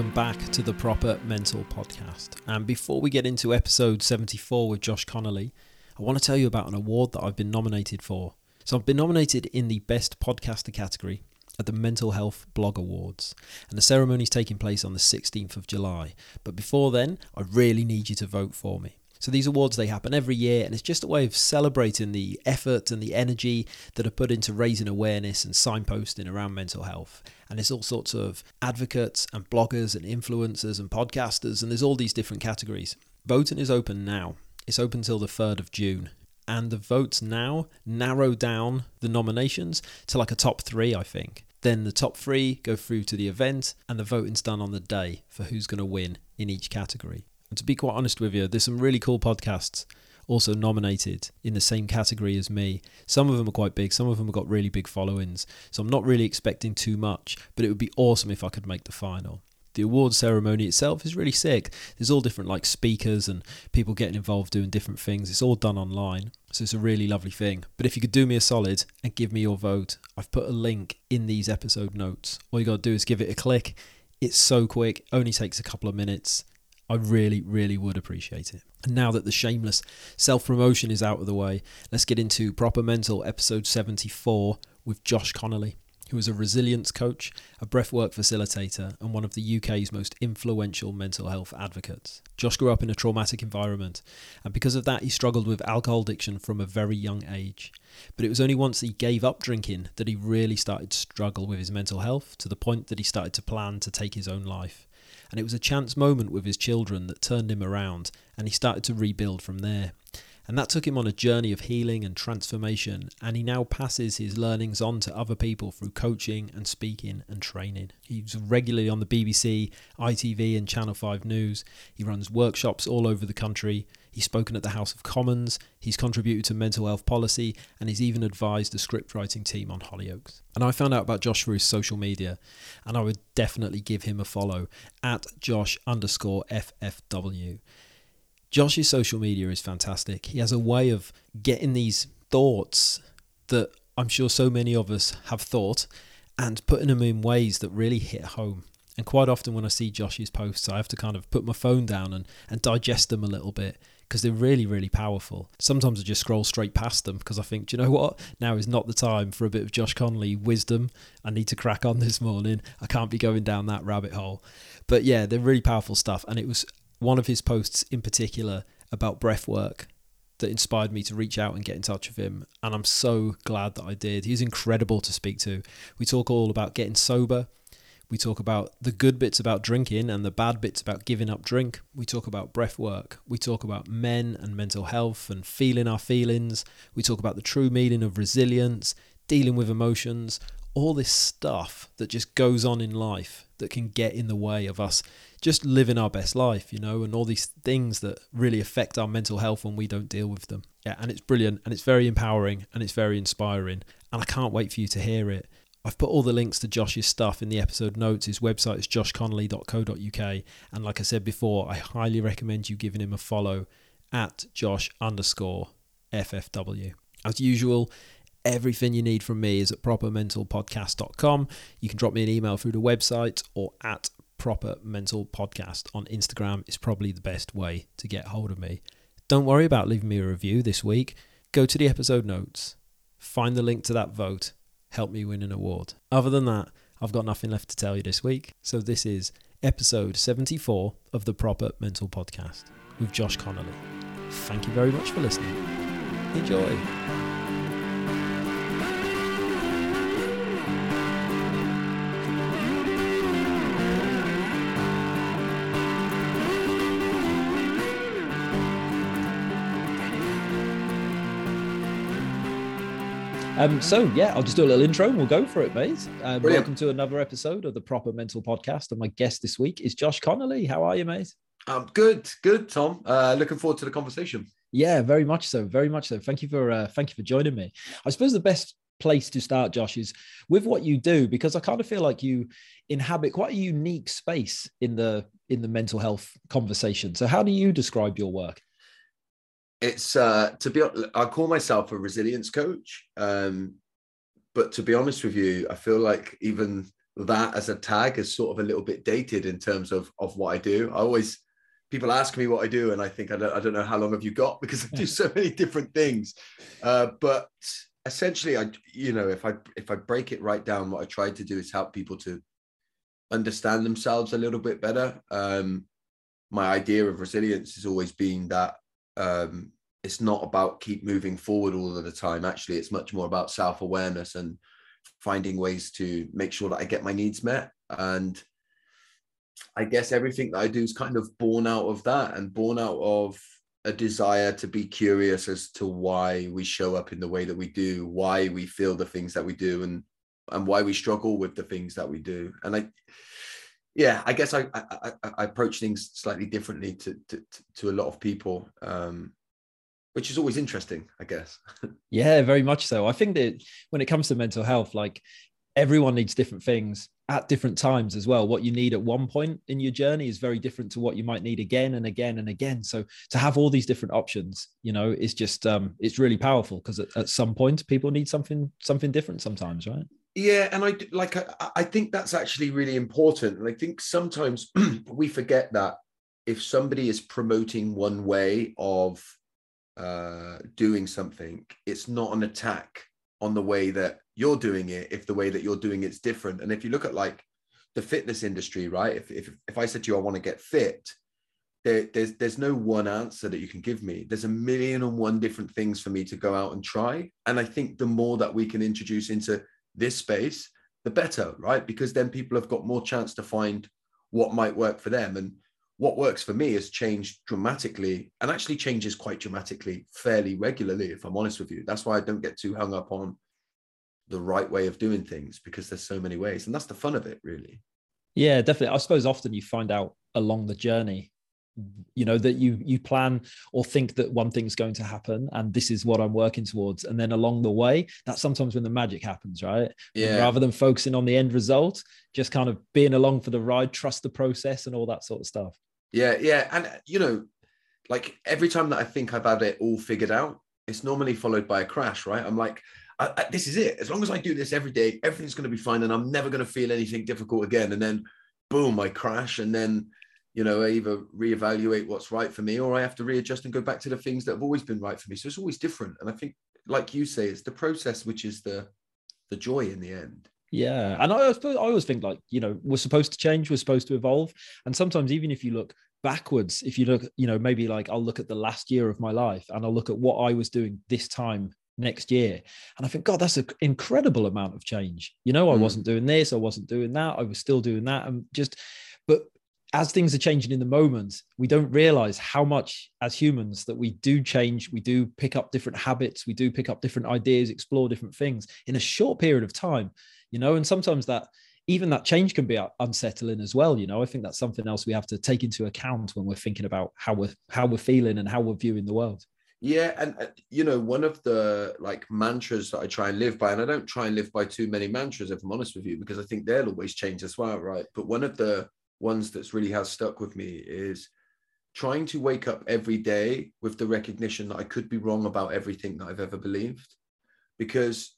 Welcome back to the Proper Mental Podcast. And before we get into episode 74 with Josh Connolly, I want to tell you about an award that I've been nominated for. So I've been nominated in the Best Podcaster category at the Mental Health Blog Awards, and the ceremony is taking place on the 16th of July. But before then, I really need you to vote for me. So these awards they happen every year and it's just a way of celebrating the effort and the energy that are put into raising awareness and signposting around mental health. And there's all sorts of advocates and bloggers and influencers and podcasters and there's all these different categories. Voting is open now. It's open till the 3rd of June. And the votes now narrow down the nominations to like a top 3 I think. Then the top 3 go through to the event and the voting's done on the day for who's going to win in each category. And to be quite honest with you, there's some really cool podcasts also nominated in the same category as me. Some of them are quite big, some of them have got really big followings. So I'm not really expecting too much, but it would be awesome if I could make the final. The award ceremony itself is really sick. There's all different like speakers and people getting involved doing different things. It's all done online. So it's a really lovely thing. But if you could do me a solid and give me your vote, I've put a link in these episode notes. All you got to do is give it a click. It's so quick, only takes a couple of minutes I really, really would appreciate it. And now that the shameless self promotion is out of the way, let's get into Proper Mental episode 74 with Josh Connolly, who is a resilience coach, a breathwork facilitator, and one of the UK's most influential mental health advocates. Josh grew up in a traumatic environment, and because of that, he struggled with alcohol addiction from a very young age. But it was only once he gave up drinking that he really started to struggle with his mental health to the point that he started to plan to take his own life and it was a chance moment with his children that turned him around, and he started to rebuild from there. And that took him on a journey of healing and transformation, and he now passes his learnings on to other people through coaching and speaking and training. He's regularly on the BBC, ITV, and Channel 5 News. He runs workshops all over the country. He's spoken at the House of Commons, he's contributed to mental health policy, and he's even advised the scriptwriting team on Hollyoaks. And I found out about Josh through his social media, and I would definitely give him a follow at Josh underscore FFW. Josh's social media is fantastic. He has a way of getting these thoughts that I'm sure so many of us have thought and putting them in ways that really hit home. And quite often when I see Josh's posts, I have to kind of put my phone down and, and digest them a little bit because they're really, really powerful. Sometimes I just scroll straight past them because I think, do you know what? Now is not the time for a bit of Josh Connolly wisdom. I need to crack on this morning. I can't be going down that rabbit hole. But yeah, they're really powerful stuff. And it was one of his posts in particular about breath work that inspired me to reach out and get in touch with him. And I'm so glad that I did. He's incredible to speak to. We talk all about getting sober. We talk about the good bits about drinking and the bad bits about giving up drink. We talk about breath work. We talk about men and mental health and feeling our feelings. We talk about the true meaning of resilience, dealing with emotions, all this stuff that just goes on in life that can get in the way of us just living our best life, you know, and all these things that really affect our mental health when we don't deal with them. Yeah, and it's brilliant and it's very empowering and it's very inspiring. And I can't wait for you to hear it. I've put all the links to Josh's stuff in the episode notes. His website is joshconnolly.co.uk. And like I said before, I highly recommend you giving him a follow at Josh underscore FFW. As usual, everything you need from me is at propermentalpodcast.com. You can drop me an email through the website or at propermentalpodcast on Instagram is probably the best way to get hold of me. Don't worry about leaving me a review this week. Go to the episode notes, find the link to that vote, help me win an award. Other than that, I've got nothing left to tell you this week. So this is episode 74 of the Proper Mental Podcast with Josh Connolly. Thank you very much for listening. Enjoy. Um, so yeah, I'll just do a little intro and we'll go for it, mate. Um, welcome to another episode of the Proper Mental Podcast. And my guest this week is Josh Connolly. How are you, mate? Um, good, good, Tom. Uh, looking forward to the conversation. Yeah, very much so. Very much so. Thank you for uh, thank you for joining me. I suppose the best place to start, Josh, is with what you do because I kind of feel like you inhabit quite a unique space in the in the mental health conversation. So, how do you describe your work? It's uh, to be. I call myself a resilience coach, um, but to be honest with you, I feel like even that as a tag is sort of a little bit dated in terms of of what I do. I always people ask me what I do, and I think I don't, I don't know how long have you got because I do so many different things. Uh, but essentially, I you know if I if I break it right down, what I try to do is help people to understand themselves a little bit better. Um, my idea of resilience has always been that um, it's not about keep moving forward all of the time. Actually, it's much more about self awareness and finding ways to make sure that I get my needs met and I guess everything that I do is kind of born out of that and born out of a desire to be curious as to why we show up in the way that we do, why we feel the things that we do, and and why we struggle with the things that we do. And I, yeah, I guess I I, I approach things slightly differently to, to to a lot of people, um, which is always interesting, I guess. yeah, very much so. I think that when it comes to mental health, like everyone needs different things at different times as well. What you need at one point in your journey is very different to what you might need again and again and again. So to have all these different options, you know, it's just um, it's really powerful because at, at, some point people need something something different sometimes, right? Yeah, and I like I, I think that's actually really important, and I think sometimes we forget that if somebody is promoting one way of uh, doing something, it's not an attack on the way that you're doing it if the way that you're doing it's different. And if you look at like the fitness industry right if if, if i said to you i want to get fit there, there's there's no one answer that you can give me. There's a million and one different things for me to go out and try. And i think the more that we can introduce into this space the better right? Because then people have got more chance to find what might work for them. And what works for me has changed dramatically and actually changes quite dramatically fairly regularly if i'm honest with you. That's why i don't get too hung up on the right way of doing things because there's so many ways. And that's the fun of it really. Yeah definitely. I suppose often you find out along the journey you know that you you plan or think that one thing's going to happen and this is what i'm working towards and then along the way that's sometimes when the magic happens right yeah rather than focusing on the end result just kind of being along for the ride trust the process and all that sort of stuff yeah, yeah. And, uh, you know, like every time that I think I've had it all figured out, it's normally followed by a crash, right? I'm like, I, I, this is it. As long as I do this every day, everything's going to be fine and I'm never going to feel anything difficult again. And then, boom, I crash. And then, you know, I either reevaluate what's right for me or I have to readjust and go back to the things that have always been right for me. So it's always different. And I think, like you say, it's the process which is the the joy in the end. Yeah, and I, I always think like you know we're supposed to change, we're supposed to evolve, and sometimes even if you look backwards, if you look, you know, maybe like I'll look at the last year of my life and I'll look at what I was doing this time next year, and I think, God, that's an incredible amount of change. You know, I mm. wasn't doing this, I wasn't doing that, I was still doing that, and just, but as things are changing in the moment, we don't realize how much as humans that we do change, we do pick up different habits, we do pick up different ideas, explore different things in a short period of time you know? And sometimes that even that change can be unsettling as well you know? I think that's something else we have to take into account when we're thinking about how we're how we're feeling and how we're viewing the world. Yeah and uh, you know one of the like mantras that i try and live by and i don't try and live by too many mantras if i'm honest with you because i think they'll always change as well right? But one of the ones that's really has stuck with me is trying to wake up every day with the recognition that i could be wrong about everything that i've ever believed because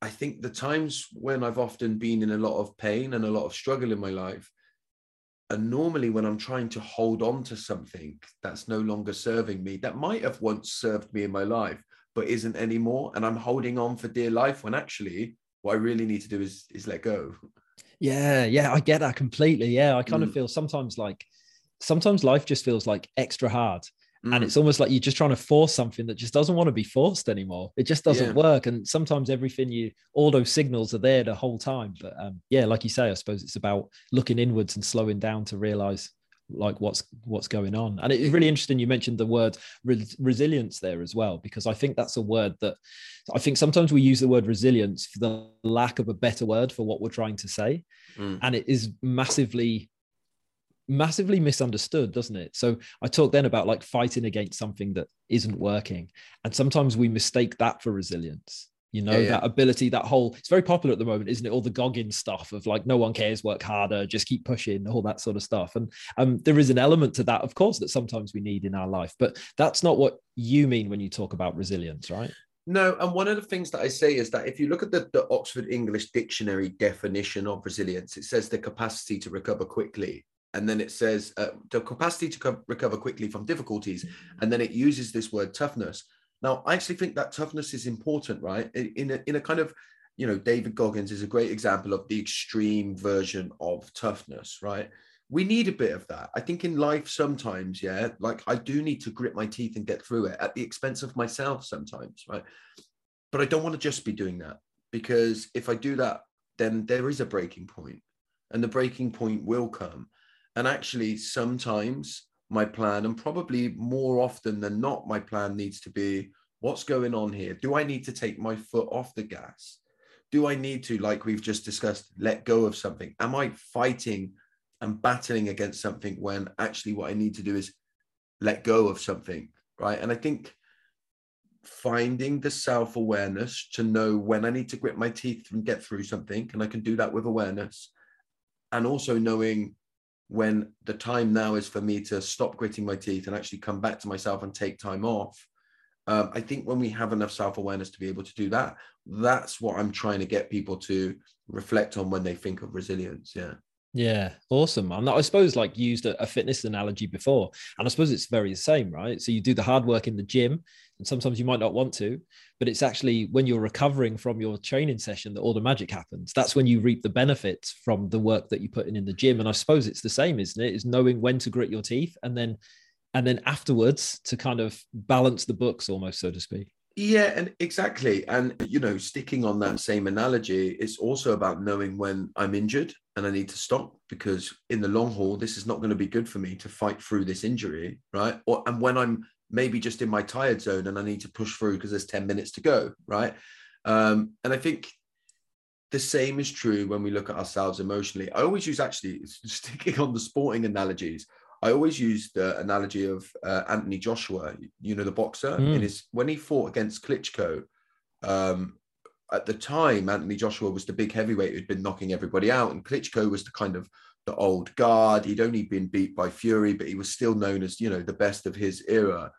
I think the times when I've often been in a lot of pain and a lot of struggle in my life are normally when I'm trying to hold on to something that's no longer serving me, that might have once served me in my life, but isn't anymore. And I'm holding on for dear life when actually what I really need to do is is let go. Yeah, yeah, I get that completely. Yeah, I kind mm. of feel sometimes like sometimes life just feels like extra hard Mm. And it's almost like you're just trying to force something that just doesn't want to be forced anymore. It just doesn't yeah. work. And sometimes everything you, all those signals are there the whole time. But um, yeah, like you say, I suppose it's about looking inwards and slowing down to realize like what's what's going on. And it's really interesting you mentioned the word re- resilience there as well because i think that's a word that i think sometimes we use the word resilience for the lack of a better word for what we're trying to say. Mm. and it is massively massively misunderstood doesn't it? So i talked then about like fighting against something that isn't working. And sometimes we mistake that for resilience you know, yeah, yeah. that ability, that whole it's very popular at the moment, isn't it? All the goggin stuff of like no one cares, work harder, just keep pushing, all that sort of stuff. And um, there is an element to that, of course, that sometimes we need in our life. But that's not what you mean when you talk about resilience, right? No, and one of the things that I say is that if you look at the, the Oxford English Dictionary definition of resilience, it says the capacity to recover quickly and then it says uh, the capacity to co- recover quickly from difficulties and then it uses this word toughness now, I actually think that toughness is important, right? In a, in a kind of, you know, David Goggins is a great example of the extreme version of toughness, right? We need a bit of that. I think in life sometimes, yeah, like I do need to grit my teeth and get through it at the expense of myself sometimes, right? But I don't want to just be doing that because if I do that, then there is a breaking point and the breaking point will come. And actually, sometimes my plan and probably more often than not my plan needs to be what's going on here? Do i need to take my foot off the gas? Do i need to like we've just discussed let go of something? Am i fighting and battling against something when actually what i need to do is let go of something? Right? And i think finding the self-awareness to know when i need to grit my teeth and get through something and i can do that with awareness and also knowing when the time now is for me to stop gritting my teeth and actually come back to myself and take time off. Um, I think when we have enough self awareness to be able to do that, that's what I'm trying to get people to reflect on when they think of resilience. Yeah. Yeah, awesome. Not, I suppose like used a, a, fitness analogy before, and I suppose it's very the same, right? So you do the hard work in the gym, and sometimes you might not want to, but it's actually when you're recovering from your training session that all the magic happens. That's when you reap the benefits from the work that you put in in the gym. And I suppose it's the same, isn't it? Is knowing when to grit your teeth, and then, and then afterwards to kind of balance the books, almost so to speak. Yeah, and exactly. And, you know, sticking on that same analogy, it's also about knowing when I'm injured and I need to stop because in the long haul, this is not going to be good for me to fight through this injury, right? Or, and when I'm maybe just in my tired zone and I need to push through because there's 10 minutes to go, right? Um, and I think the same is true when we look at ourselves emotionally. I always use actually sticking on the sporting analogies. I always use the analogy of uh, Anthony Joshua, you know, the boxer, mm. in his when he fought against Klitschko. Um, at the time, Anthony Joshua was the big heavyweight who'd been knocking everybody out, and Klitschko was the kind of the old guard. He'd only been beat by Fury, but he was still known as you know the best of his era.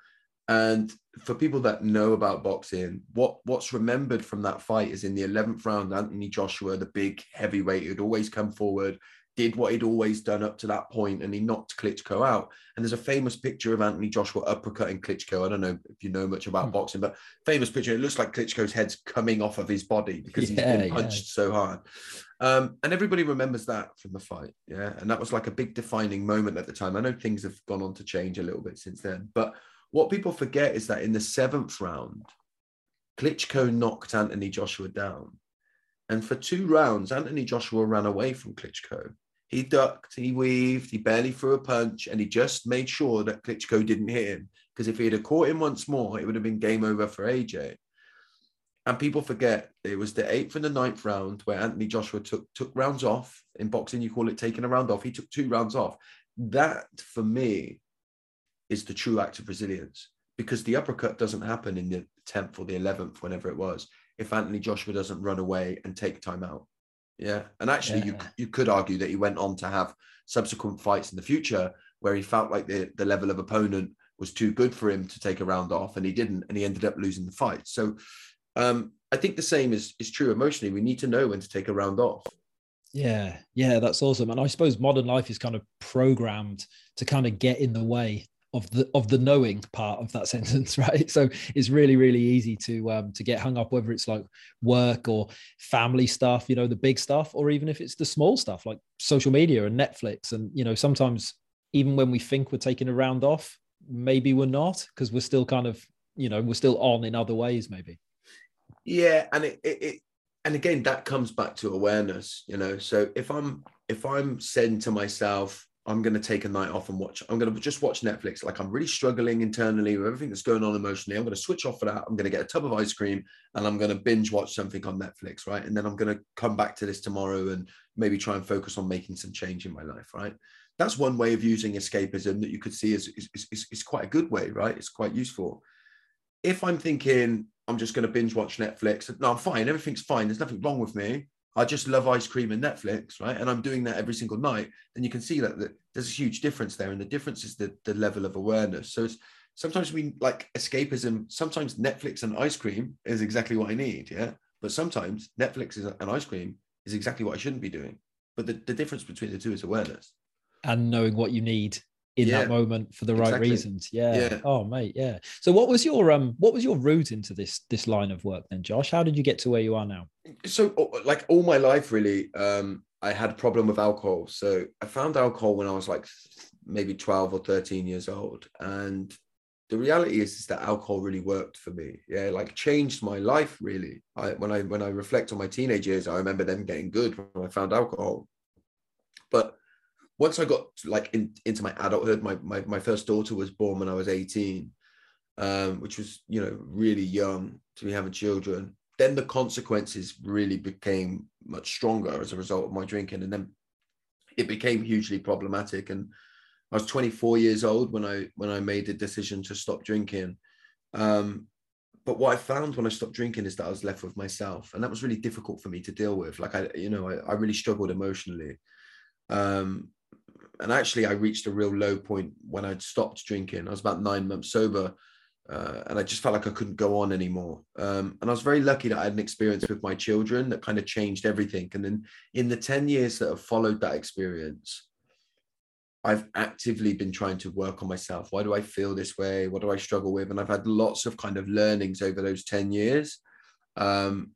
And for people that know about boxing, what what's remembered from that fight is in the 11th round, Anthony Joshua, the big heavyweight who'd always come forward, did what he'd always done up to that point and he knocked Klitschko out. And there's a famous picture of Anthony Joshua uppercutting Klitschko. I don't know if you know much about mm. boxing, but famous picture. It looks like Klitschko's head's coming off of his body because yeah, he's been punched yeah. so hard. Um, and everybody remembers that from the fight. Yeah. And that was like a big defining moment at the time. I know things have gone on to change a little bit since then. But what people forget is that in the seventh round, Klitschko knocked Anthony Joshua down. And for two rounds, Anthony Joshua ran away from Klitschko. He ducked, he weaved, he barely threw a punch, and he just made sure that Klitschko didn't hit him. Because if he had caught him once more, it would have been game over for AJ. And people forget it was the eighth and the ninth round where Anthony Joshua took took rounds off. In boxing, you call it taking a round off. He took two rounds off. That for me is the true act of resilience because the uppercut doesn't happen in the 10th or the 11th, whenever it was, if Anthony Joshua doesn't run away and take time out. Yeah, and actually, yeah. you you could argue that he went on to have subsequent fights in the future where he felt like the the level of opponent was too good for him to take a round off, and he didn't, and he ended up losing the fight. So, um, I think the same is is true emotionally. We need to know when to take a round off. Yeah, yeah, that's awesome. And I suppose modern life is kind of programmed to kind of get in the way of the of the knowing part of that sentence right? So it's really really easy to um to get hung up whether it's like work or family stuff you know the big stuff or even if it's the small stuff like social media and netflix. And you know sometimes even when we think we're taking a round off maybe we're not because we're still kind of you know we're still on in other ways maybe. Yeah and it, it, it and again that comes back to awareness you know? So if i'm if i'm saying to myself I'm going to take a night off and watch. I'm going to just watch Netflix. Like I'm really struggling internally with everything that's going on emotionally. I'm going to switch off for that. I'm going to get a tub of ice cream and I'm going to binge watch something on Netflix, right? And then I'm going to come back to this tomorrow and maybe try and focus on making some change in my life, right? That's one way of using escapism that you could see is, is, is, is quite a good way, right? It's quite useful. If I'm thinking I'm just going to binge watch Netflix, no, I'm fine. Everything's fine. There's nothing wrong with me. I just love ice cream and Netflix, right? And I'm doing that every single night. Then you can see that, that there's a huge difference there. And the difference is the, the level of awareness. So it's sometimes we like escapism. Sometimes Netflix and ice cream is exactly what I need. Yeah. But sometimes Netflix and ice cream is exactly what I shouldn't be doing. But the, the difference between the two is awareness. And knowing what you need in yeah, that moment for the exactly. right reasons. Yeah. yeah. Oh, mate. Yeah. So, what was your um, what was your route into this this line of work then, Josh? How did you get to where you are now? So, like all my life, really, um, I had a problem with alcohol. So, I found alcohol when I was like maybe twelve or thirteen years old, and the reality is, is that alcohol really worked for me. Yeah, like changed my life really. I when I when I reflect on my teenage years, I remember them getting good when I found alcohol. Once I got like in, into my adulthood, my, my my first daughter was born when I was 18, um, which was you know really young to be having children. Then the consequences really became much stronger as a result of my drinking, and then it became hugely problematic. And I was 24 years old when I when I made the decision to stop drinking. Um, but what I found when I stopped drinking is that I was left with myself, and that was really difficult for me to deal with. Like I, you know, I, I really struggled emotionally. Um, and actually I reached a real low point when I'd stopped drinking. I was about nine months sober, uh, and I just felt like I couldn't go on anymore. Um, and I was very lucky that I had an experience with my children that kind of changed everything. And then in the ten years that have followed that experience, I've actively been trying to work on myself. Why do I feel this way? What do I struggle with? And I've had lots of kind of learnings over those ten years. Um,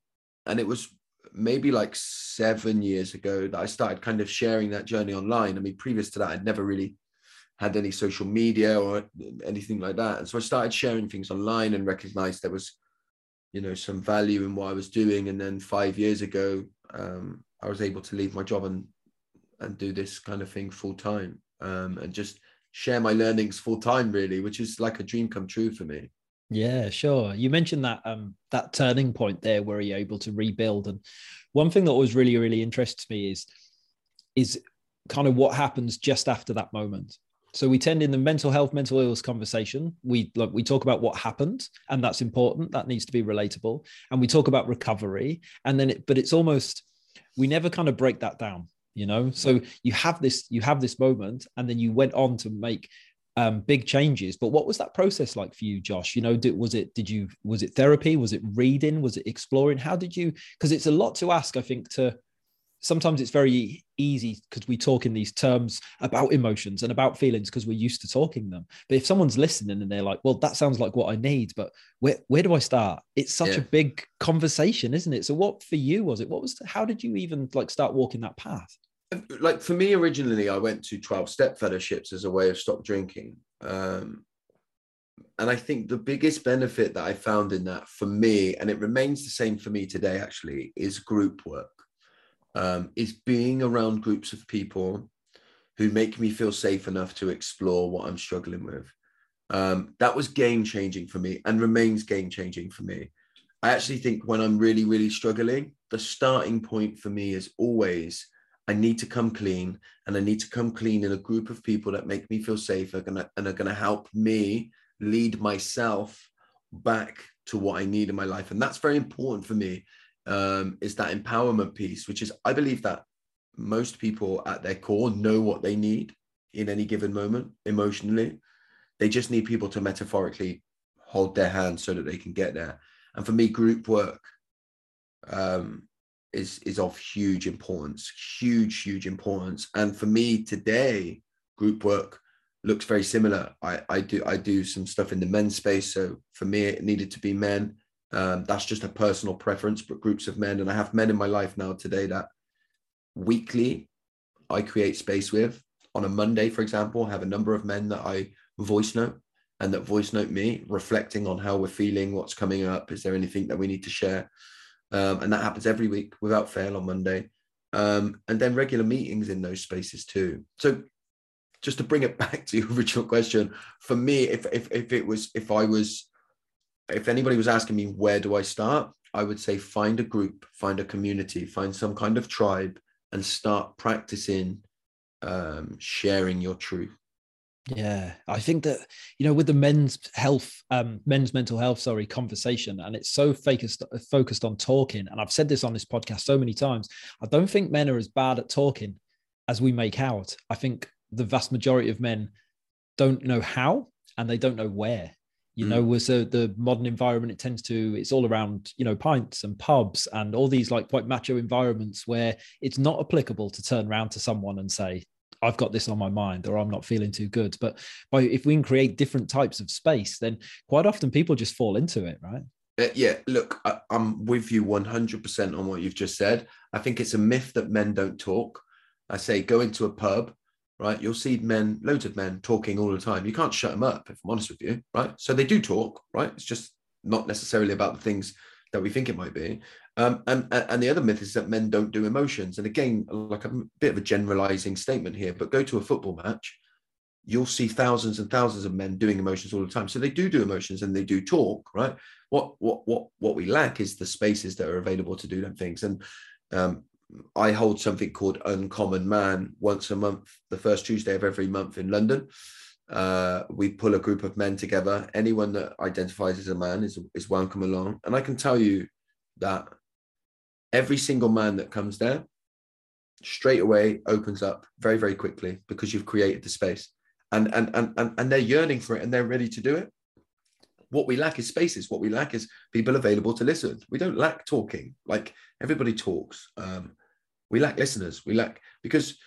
and it was maybe like seven years ago that I started kind of sharing that journey online. I mean, previous to that, I'd never really had any social media or anything like that. And so I started sharing things online and recognized there was, you know, some value in what I was doing. And then five years ago, um, I was able to leave my job and and do this kind of thing full time um, and just share my learnings full time, really, which is like a dream come true for me. Yeah, sure. You mentioned that um that turning point there where you're able to rebuild. And one thing that always really, really interests me is is kind of what happens just after that moment. So we tend in the mental health, mental illness conversation, we like we talk about what happened, and that's important. That needs to be relatable. And we talk about recovery, and then it, but it's almost we never kind of break that down you know so you have this you have this moment and then you went on to make um, big changes. But what was that process like for you, Josh? You know, did, was it did you was it therapy? Was it reading? Was it exploring? How did you? Because it's a lot to ask. I think to sometimes it's very easy because we talk in these terms about emotions and about feelings because we're used to talking them. But if someone's listening and they're like, "Well, that sounds like what I need," but where where do I start? It's such yeah. a big conversation, isn't it? So, what for you was it? What was? How did you even like start walking that path? Like for me originally i went to 12 step fellowships as a way of stop drinking. Um, and i think the biggest benefit that i found in that for me and it remains the same for me today actually is group work. Um, is being around groups of people who make me feel safe enough to explore what i'm struggling with. Um, that was game changing for me and remains game changing for me. I actually think when i'm really really struggling the starting point for me is always I need to come clean and I need to come clean in a group of people that make me feel safe and are going to help me lead myself back to what I need in my life. And that's very important for me um, is that empowerment piece, which is I believe that most people at their core know what they need in any given moment emotionally. They just need people to metaphorically hold their hand so that they can get there. And for me, group work um, is is of huge importance, huge, huge importance. And for me today, group work looks very similar. I, I do I do some stuff in the men's space. So for me, it needed to be men. Um, that's just a personal preference, but groups of men. And I have men in my life now today that weekly I create space with. On a Monday, for example, have a number of men that I voice note and that voice note me, reflecting on how we're feeling, what's coming up. Is there anything that we need to share? Um, and that happens every week without fail on Monday. Um, and then regular meetings in those spaces too. So just to bring it back to your original question, for me, if if if it was if I was if anybody was asking me where do I start, I would say find a group, find a community, find some kind of tribe, and start practicing um, sharing your truth. Yeah, I think that you know with the men's health, um, men's mental health, sorry, conversation, and it's so focused focused on talking. And I've said this on this podcast so many times. I don't think men are as bad at talking as we make out. I think the vast majority of men don't know how and they don't know where you mm. know with so the modern environment it tends to it's all around you know pints and pubs and all these like quite macho environments where it's not applicable to turn around to someone and say i've got this on my mind or i'm not feeling too good but by if we can create different types of space then quite often people just fall into it right uh, yeah look I, i'm with you 100% on what you've just said i think it's a myth that men don't talk i say go into a pub right? You'll see men, loads of men talking all the time. You can't shut them up, if I'm honest with you, right? So they do talk, right? It's just not necessarily about the things that we think it might be. Um, and and the other myth is that men don't do emotions. And again, like a bit of a generalizing statement here, but go to a football match, you'll see thousands and thousands of men doing emotions all the time. So they do do emotions and they do talk, right? What what what what we lack is the spaces that are available to do them things. And um, I hold something called Uncommon Man once a month, the first Tuesday of every month in London. Uh, we pull a group of men together. Anyone that identifies as a man is, is welcome along. And I can tell you that every single man that comes there straight away opens up very, very quickly because you've created the space. And, and, and, and, and they're yearning for it and they're ready to do it. What we lack is spaces. What we lack is people available to listen. We don't lack talking. Like everybody talks. Um, we lack listeners. We lack because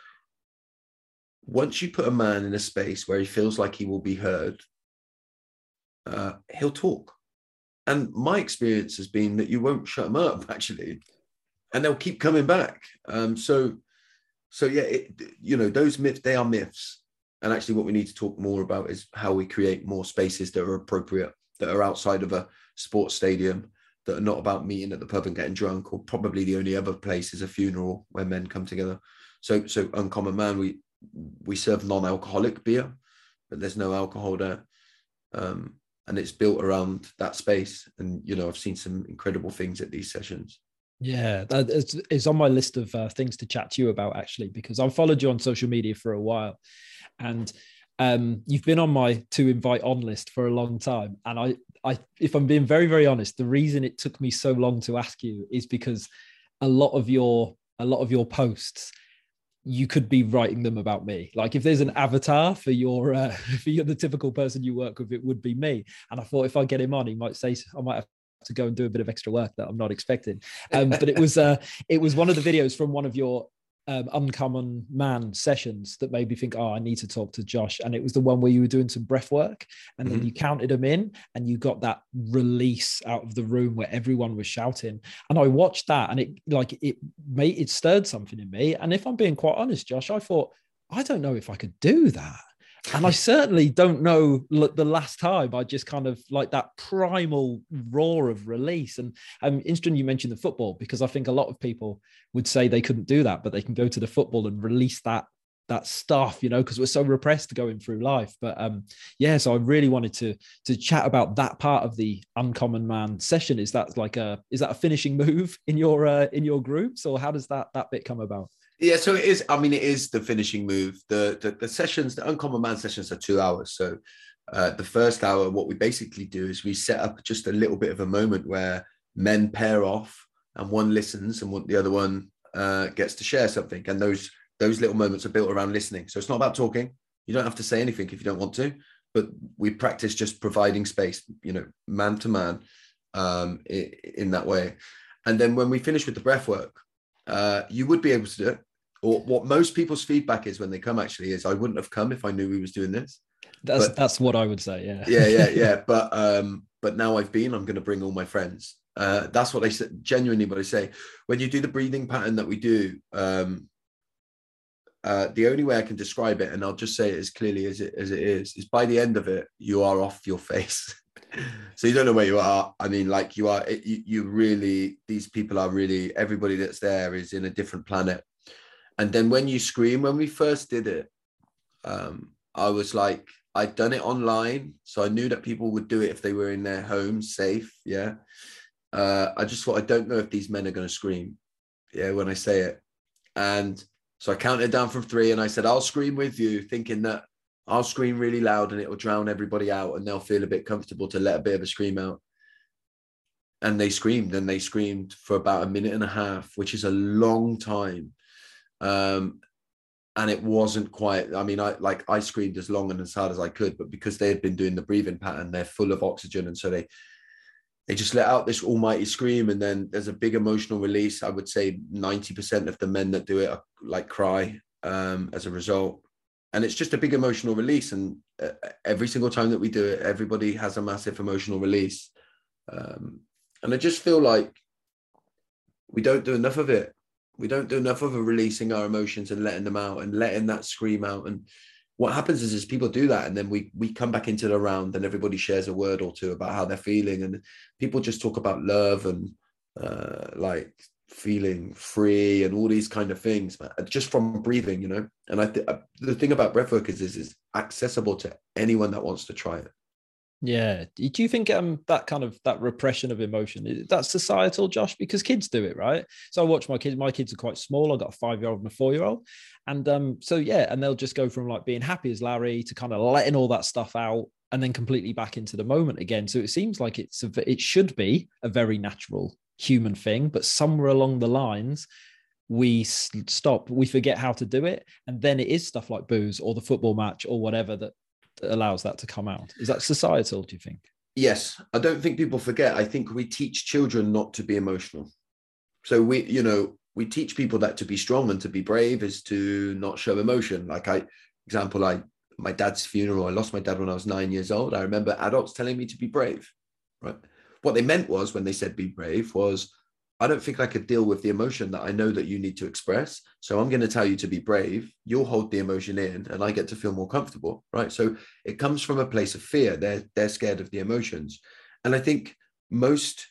once you put a man in a space where he feels like he will be heard, uh, he'll talk. And my experience has been that you won't shut him up actually, and they'll keep coming back. Um, so, so yeah, it, you know, those myths they are myths, and actually, what we need to talk more about is how we create more spaces that are appropriate, that are outside of a sports stadium, that are not about meeting at the pub and getting drunk, or probably the only other place is a funeral where men come together. So, so uncommon man, we we serve non-alcoholic beer, but there's no alcohol there, um, and it's built around that space. And you know, I've seen some incredible things at these sessions. Yeah, that is, it's on my list of uh, things to chat to you about actually, because I've followed you on social media for a while, and um, you've been on my to invite on list for a long time, and I I, if I'm being very, very honest, the reason it took me so long to ask you is because a lot of your a lot of your posts you could be writing them about me. Like if there's an avatar for your uh, for your, the typical person you work with, it would be me. And I thought if I get him on, he might say I might have to go and do a bit of extra work that I'm not expecting. Um, but it was uh, it was one of the videos from one of your um, uncommon man sessions that made me think, oh, I need to talk to Josh. And it was the one where you were doing some breath work and mm-hmm. then you counted them in and you got that release out of the room where everyone was shouting. And I watched that and it like it made it stirred something in me. And if I'm being quite honest, Josh, I thought, I don't know if I could do that and I certainly don't know the last time I just kind of like that primal roar of release. And I'm interested you mentioned the football because I think a lot of people would say they couldn't do that, but they can go to the football and release that that stuff, you know, because we're so repressed going through life. But um, yeah, so I really wanted to to chat about that part of the uncommon man session. Is that like a is that a finishing move in your uh, in your groups, or how does that that bit come about? Yeah, so it is. I mean, it is the finishing move. The the, the sessions, the uncommon man sessions, are two hours. So uh, the first hour, what we basically do is we set up just a little bit of a moment where men pair off, and one listens, and one, the other one uh, gets to share something. And those those little moments are built around listening. So it's not about talking. You don't have to say anything if you don't want to, but we practice just providing space. You know, man to man, um, in, in that way. And then when we finish with the breath work, uh, you would be able to do it. Or what most people's feedback is when they come actually is, I wouldn't have come if I knew we was doing this. That's but, that's what I would say. Yeah. Yeah, yeah, yeah. but um, but now I've been, I'm going to bring all my friends. Uh, that's what I said. Genuinely, what I say when you do the breathing pattern that we do. Um, uh, the only way I can describe it, and I'll just say it as clearly as it as it is, is by the end of it, you are off your face. so you don't know where you are. I mean, like you are, you, you really, these people are really, everybody that's there is in a different planet. And then when you scream, when we first did it, Um, I was like, I'd done it online, so I knew that people would do it if they were in their home safe. Yeah. Uh, I just thought I don't know if these men are going to scream. Yeah, when I say it, and so I counted down from three, and I said I'll scream with you, thinking that I'll scream really loud and it will drown everybody out, and they'll feel a bit comfortable to let a bit of a scream out. And they screamed, and they screamed for about a minute and a half, which is a long time. Um, and it wasn't quite i mean i like i screamed as long and as hard as i could but because they had been doing the breathing pattern they're full of oxygen. And so they they just let out this almighty scream. And then there's a big emotional release. I would say 90% of the men that do it are, like cry um, as a result. And it's just a big emotional release. And uh, every single time that we do it everybody has a massive emotional release. Um, and i just feel like we don't do enough of it we don't do enough of releasing our emotions and letting them out and letting that scream out. And what happens is, is people do that and then we we come back into the round and everybody shares a word or two about how they're feeling. And people just talk about love and uh, like feeling free and all these kind of things just from breathing you know? And i think uh, the thing about breathwork is is is accessible to anyone that wants to try it yeah. Do you think um that kind of that repression of emotion that's societal, Josh? Because kids do it, right? So I watch my kids. My kids are quite small. I've got a five year old and a four year old, and um so yeah, and they'll just go from like being happy as Larry to kind of letting all that stuff out and then completely back into the moment again. So it seems like it's a, it should be a very natural human thing, but somewhere along the lines we stop we forget how to do it and then it is stuff like booze or the football match or whatever that allows that to come out? Is that societal, do you think? Yes. I don't think people forget. I think we teach children not to be emotional. So we, you know, we teach people that to be strong and to be brave is to not show emotion. Like I, example, I my dad's funeral, I lost my dad when I was nine years old. I remember adults telling me to be brave. Right. What they meant was when they said be brave was I don't think I could deal with the emotion that I know that you need to express. So I'm going to tell you to be brave. You'll hold the emotion in and I get to feel more comfortable. Right. So it comes from a place of fear. They're they're scared of the emotions. And I think most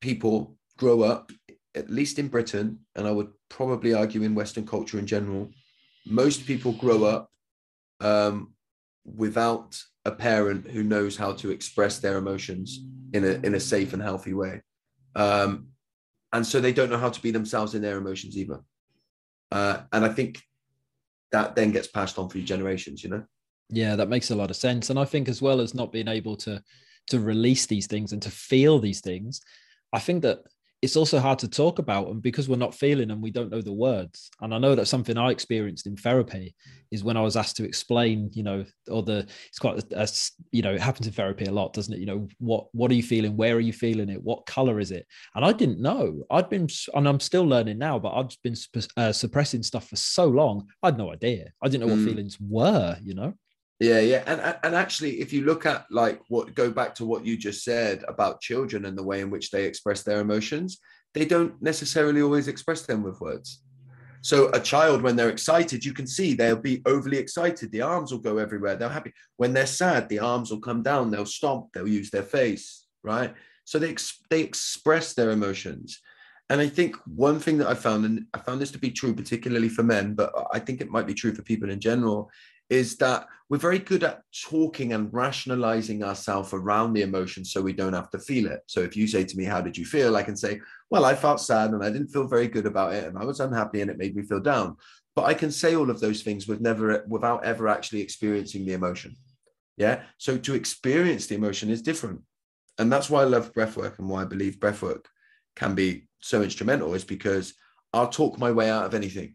people grow up, at least in Britain, and I would probably argue in Western culture in general, most people grow up um, without a parent who knows how to express their emotions in a in a safe and healthy way. Um, and so they don't know how to be themselves in their emotions either. Uh, and I think that then gets passed on through generations, you know. Yeah, that makes a lot of sense. And I think as well as not being able to to release these things and to feel these things, I think that it's also hard to talk about and because we're not feeling them we don't know the words. And i know that something i experienced in therapy is when i was asked to explain you know or the it's quite a, a, you know it happens in therapy a lot doesn't it? You know what what are you feeling? Where are you feeling it? What color is it? And i didn't know. I'd been and i'm still learning now but I've been uh, suppressing stuff for so long i had no idea. I didn't know what mm. feelings were you know yeah, yeah, and and actually, if you look at like what go back to what you just said about children and the way in which they express their emotions, they don't necessarily always express them with words. So a child, when they're excited, you can see they'll be overly excited. The arms will go everywhere. They're happy. When they're sad, the arms will come down. They'll stomp. They'll use their face. Right. So they ex- they express their emotions. And I think one thing that I found, and I found this to be true particularly for men, but I think it might be true for people in general, is that we're very good at talking and rationalizing ourselves around the emotion so we don't have to feel it. So if you say to me, How did you feel? I can say, Well, I felt sad and I didn't feel very good about it and I was unhappy and it made me feel down. But I can say all of those things with never without ever actually experiencing the emotion. Yeah. So to experience the emotion is different. And that's why I love breathwork and why I believe breathwork can be so instrumental, is because I'll talk my way out of anything.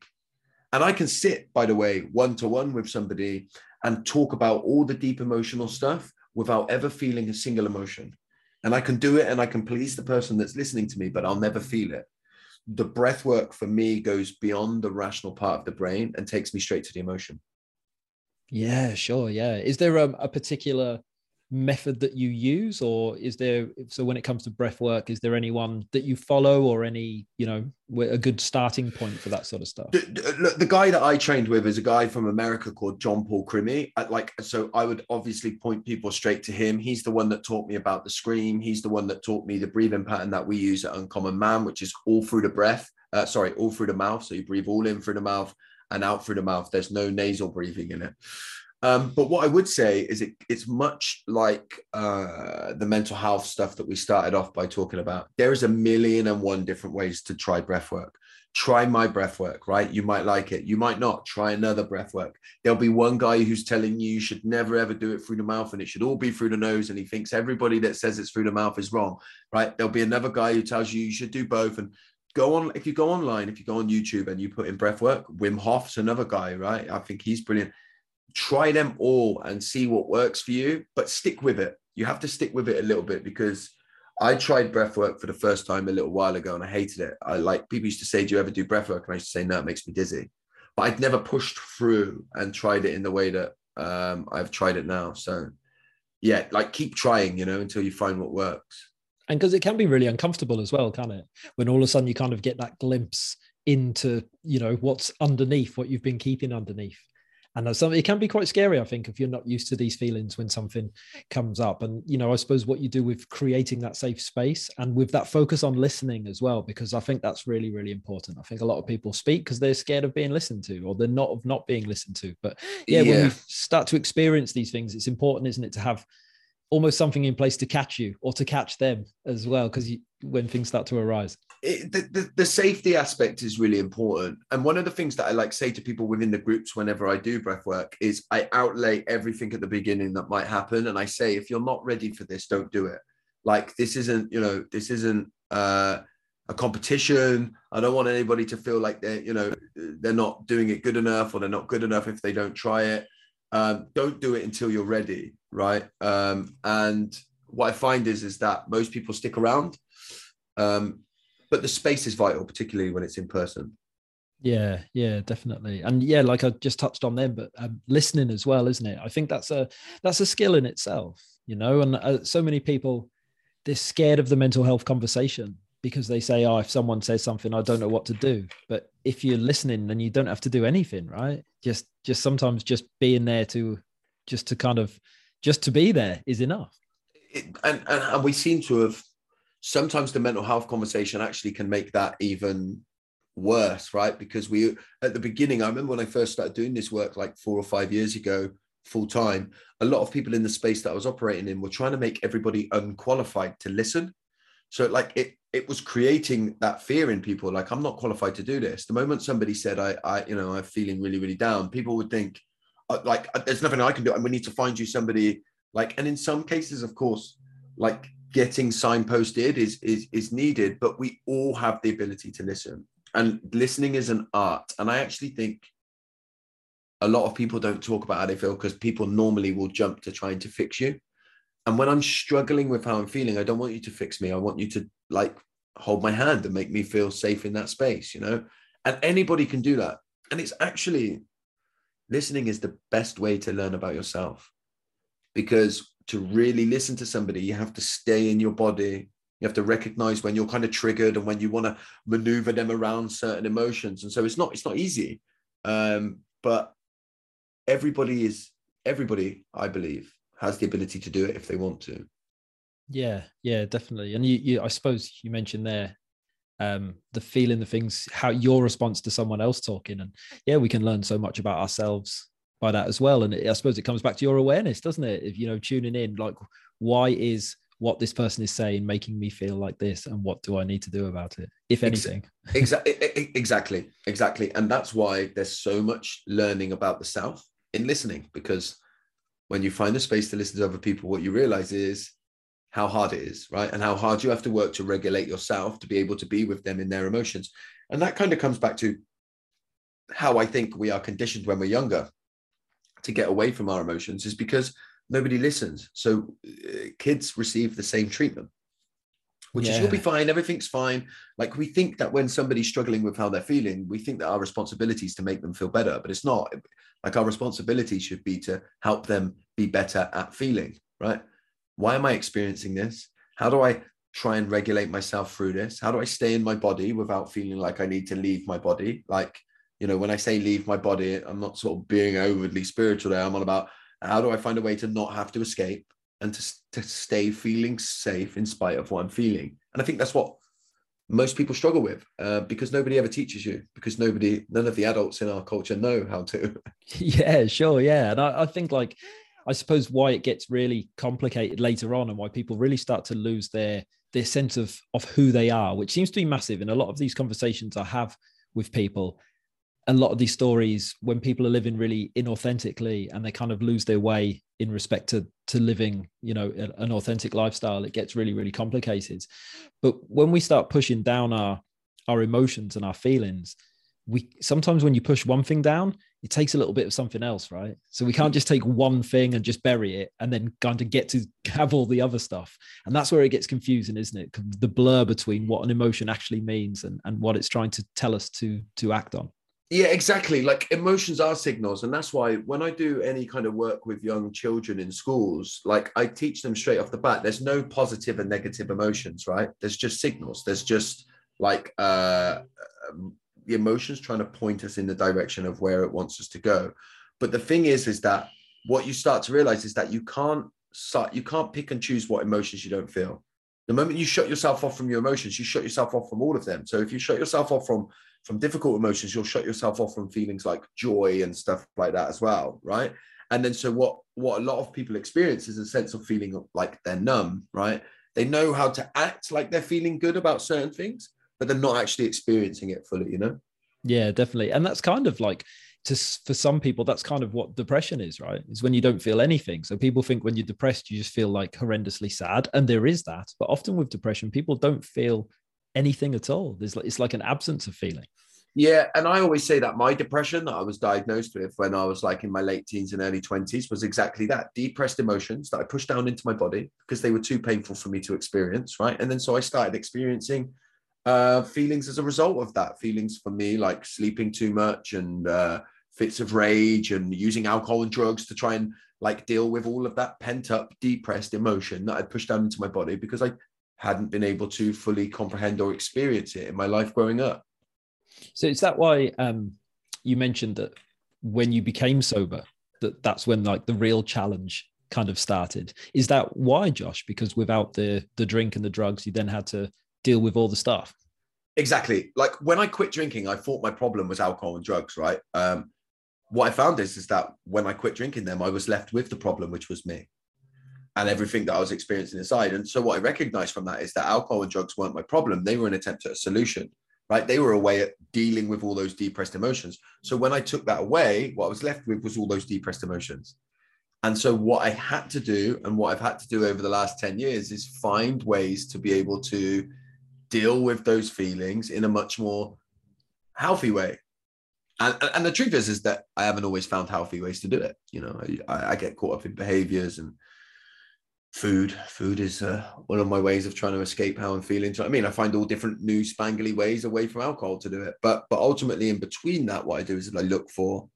And I can sit, by the way, one to one with somebody and talk about all the deep emotional stuff without ever feeling a single emotion. And I can do it and I can please the person that's listening to me, but I'll never feel it. The breath work for me goes beyond the rational part of the brain and takes me straight to the emotion. Yeah, sure. Yeah. Is there a, a particular method that you use or is there so when it comes to breath work is there anyone that you follow or any you know a good starting point for that sort of stuff? The, the guy that i trained with is a guy from america called Jon Paul Crimi like so i would obviously point people straight to him. He's the one that taught me about the scream. He's the one that taught me the breathing pattern that we use at uncommon man which is all through the breath uh, sorry all through the mouth. So you breathe all in through the mouth and out through the mouth. There's no nasal breathing in it. Um, but what I would say is it, it's much like uh, the mental health stuff that we started off by talking about. There is a million and one different ways to try breath work. Try my breath work, right? You might like it. You might not. Try another breath work. There'll be one guy who's telling you you should never ever do it through the mouth and it should all be through the nose. And he thinks everybody that says it's through the mouth is wrong, right? There'll be another guy who tells you you should do both. And go on, if you go online, if you go on YouTube and you put in breath work, Wim Hof's another guy, right? I think he's brilliant try them all and see what works for you, but stick with it. You have to stick with it a little bit because I tried breath work for the first time a little while ago and I hated it. I like people used to say, Do you ever do breath work? And I used to say, No, it makes me dizzy. But I'd never pushed through and tried it in the way that um, I've tried it now. So, yeah, like keep trying, you know, until you find what works. And because it can be really uncomfortable as well, can it? When all of a sudden you kind of get that glimpse into, you know, what's underneath, what you've been keeping underneath and that's something it can be quite scary i think if you're not used to these feelings when something comes up. And you know i suppose what you do with creating that safe space and with that focus on listening as well because i think that's really really important. I think a lot of people speak because they're scared of being listened to or they're not of not being listened to. But yeah, yeah. when we start to experience these things it's important isn't it to have almost something in place to catch you or to catch them as well because when things start to arise the, the, the, safety aspect is really important. And one of the things that i like say to people within the groups whenever i do breath work is i outlay everything at the beginning that might happen. And i say if you're not ready for this don't do it. Like this isn't you know this isn't uh a competition. I don't want anybody to feel like they're you know they're not doing it good enough or they're not good enough if they don't try it. Um, don't do it until you're ready right? Um, and what I find is is that most people stick around, um, but the space is vital, particularly when it's in person. Yeah, yeah, definitely, and yeah, like I just touched on them, but um, listening as well, isn't it? I think that's a that's a skill in itself, you know. And uh, so many people they're scared of the mental health conversation because they say, "Oh, if someone says something, I don't know what to do." But if you're listening, then you don't have to do anything, right? Just just sometimes just being there to just to kind of just to be there is enough. It, and, and, and we seem to have sometimes the mental health conversation actually can make that even worse, right? Because we at the beginning, I remember when I first started doing this work like four or five years ago, full time, a lot of people in the space that I was operating in were trying to make everybody unqualified to listen. So like it it was creating that fear in people, like I'm not qualified to do this. The moment somebody said I I you know I'm feeling really really down, people would think uh, like there's nothing I can do, and we need to find you somebody like. And in some cases, of course, like getting signposted is is is needed, but we all have the ability to listen, and listening is an art. And I actually think a lot of people don't talk about how they feel because people normally will jump to trying to fix you. And when I'm struggling with how I'm feeling, I don't want you to fix me. I want you to like hold my hand and make me feel safe in that space, you know? And anybody can do that. And it's actually listening is the best way to learn about yourself because to really listen to somebody you have to stay in your body. You have to recognize when you're kind of triggered and when you want to maneuver them around certain emotions. And so it's not it's not easy. Um, but everybody is everybody i believe has the ability to do it if they want to. Yeah yeah definitely. And you, you i suppose you mentioned there um, the feeling, the things, how your response to someone else talking, and yeah, we can learn so much about ourselves by that as well. And I suppose it comes back to your awareness, doesn't it? If you know, tuning in, like, why is what this person is saying making me feel like this, and what do I need to do about it, if anything? Exactly, exactly, exactly, and that's why there's so much learning about the self in listening, because when you find the space to listen to other people, what you realize is how hard it is, right? And how hard you have to work to regulate yourself to be able to be with them in their emotions. And that kind of comes back to how I think we are conditioned when we're younger to get away from our emotions is because nobody listens. So uh, kids receive the same treatment, which yeah. is you'll be fine, everything's fine. Like we think that when somebody's struggling with how they're feeling, we think that our responsibility is to make them feel better, but it's not. Like our responsibility should be to help them be better at feeling, right? why am I experiencing this? How do I try and regulate myself through this? How do I stay in my body without feeling like I need to leave my body? Like, you know, when I say leave my body, I'm not sort of being overly spiritual there. I'm on about how do I find a way to not have to escape and to, to stay feeling safe in spite of what I'm feeling. And I think that's what most people struggle with uh, because nobody ever teaches you because nobody none of the adults in our culture know how to yeah sure yeah and I, I, think like i suppose why it gets really complicated later on and why people really start to lose their their sense of of who they are which seems to be massive in a lot of these conversations i have with people a lot of these stories when people are living really inauthentically and they kind of lose their way in respect to to living you know an authentic lifestyle it gets really really complicated. But when we start pushing down our our emotions and our feelings we sometimes when you push one thing down it takes a little bit of something else right? So we can't just take one thing and just bury it and then kind of get to have all the other stuff. And that's where it gets confusing isn't it? The blur between what an emotion actually means and, and what it's trying to tell us to to act on yeah, exactly. Like emotions are signals. And that's why when I do any kind of work with young children in schools, like I teach them straight off the bat, there's no positive and negative emotions, right? There's just signals. There's just like uh, um, the emotions trying to point us in the direction of where it wants us to go. But the thing is, is that what you start to realize is that you can't you can't pick and choose what emotions you don't feel. The moment you shut yourself off from your emotions, you shut yourself off from all of them. So if you shut yourself off from from difficult emotions, you'll shut yourself off from feelings like joy and stuff like that as well, right? And then so what what a lot of people experience is a sense of feeling like they're numb, right? They know how to act like they're feeling good about certain things, but they're not actually experiencing it fully, you know? Yeah, definitely. And that's kind of like to for some people that's kind of what depression is right is when you don't feel anything so people think when you're depressed you just feel like horrendously sad and there is that but often with depression people don't feel anything at all. There's it's like an absence of feeling. Yeah, and I always say that my depression that I was diagnosed with when I was like in my late teens and early 20s was exactly that depressed emotions that I pushed down into my body because they were too painful for me to experience, right? And then so I started experiencing uh, feelings as a result of that. Feelings for me like sleeping too much and uh, fits of rage and using alcohol and drugs to try and like deal with all of that pent up depressed emotion that I pushed down into my body because I hadn't been able to fully comprehend or experience it in my life growing up. So is that why um, you mentioned that when you became sober, that that's when like the real challenge kind of started? Is that why, Josh? Because without the the drink and the drugs, you then had to deal with all the stuff. Exactly. Like when I quit drinking, I thought my problem was alcohol and drugs, right? Um, what I found is is that when I quit drinking them, I was left with the problem, which was me and everything that I was experiencing inside. And so what I recognized from that is that alcohol and drugs weren't my problem. They were an attempt at a solution, right? They were a way at dealing with all those depressed emotions. So when I took that away, what I was left with was all those depressed emotions. And so what I had to do and what I've had to do over the last 10 years is find ways to be able to deal with those feelings in a much more healthy way. And, and the truth is, is that I haven't always found healthy ways to do it. You know, I, I get caught up in behaviors and food. Food is uh, one of my ways of trying to escape how i'm feeling. So i mean? I find all different new spangly ways away from alcohol to do it. But but ultimately in between that what i do is i look for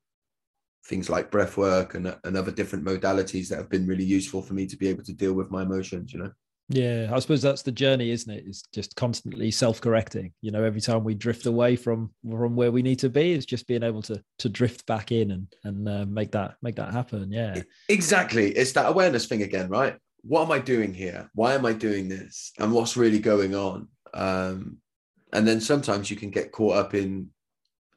things like breath work and, and other different modalities that have been really useful for me to be able to deal with my emotions you know? Yeah i suppose that's the journey isn't it? It's just constantly self-correcting. You know every time we drift away from from where we need to be it's just being able to to drift back in and and uh, make that make that happen. Yeah. Exactly. It's that awareness thing again right what am I doing here? Why am I doing this? And what's really going on? Um, and then sometimes you can get caught up in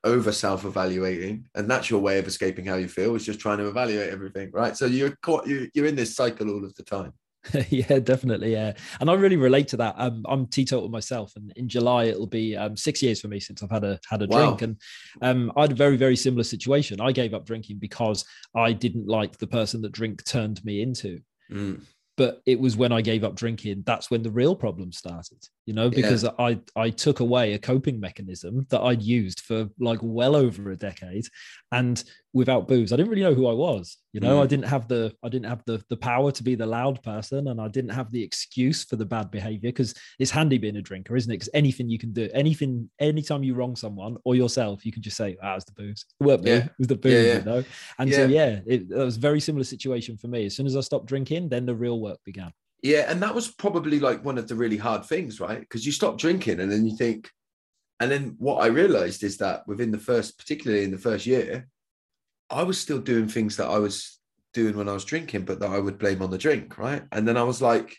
over self evaluating, and that's your way of escaping how you feel is just trying to evaluate everything, right? So you're caught, you, you're in this cycle all of the time. yeah, definitely. Yeah. And I really relate to that. Um, I'm teetotal myself, and in July it'll be um, six years for me since I've had a had a wow. drink. And um, I had a very very similar situation. I gave up drinking because I didn't like the person that drink turned me into. Mm but it was when I gave up drinking that's when the real problem started you know because yeah. I I took away a coping mechanism that I'd used for like well over a decade and without booze i didn't really know who i was you know mm. i didn't have the i didn't have the the power to be the loud person and i didn't have the excuse for the bad behavior because it's handy being a drinker isn't it because anything you can do anything anytime you wrong someone or yourself you can just say ah, was the booze it me yeah. it was the booze yeah, yeah. you know and so yeah it, it was a very similar situation for me as soon as i stopped drinking then the real work began yeah and that was probably like one of the really hard things right because you stop drinking and then you think and then what i realized is that within the first particularly in the first year I was still doing things that I was doing when I was drinking, but that I would blame on the drink, right? And then I was like,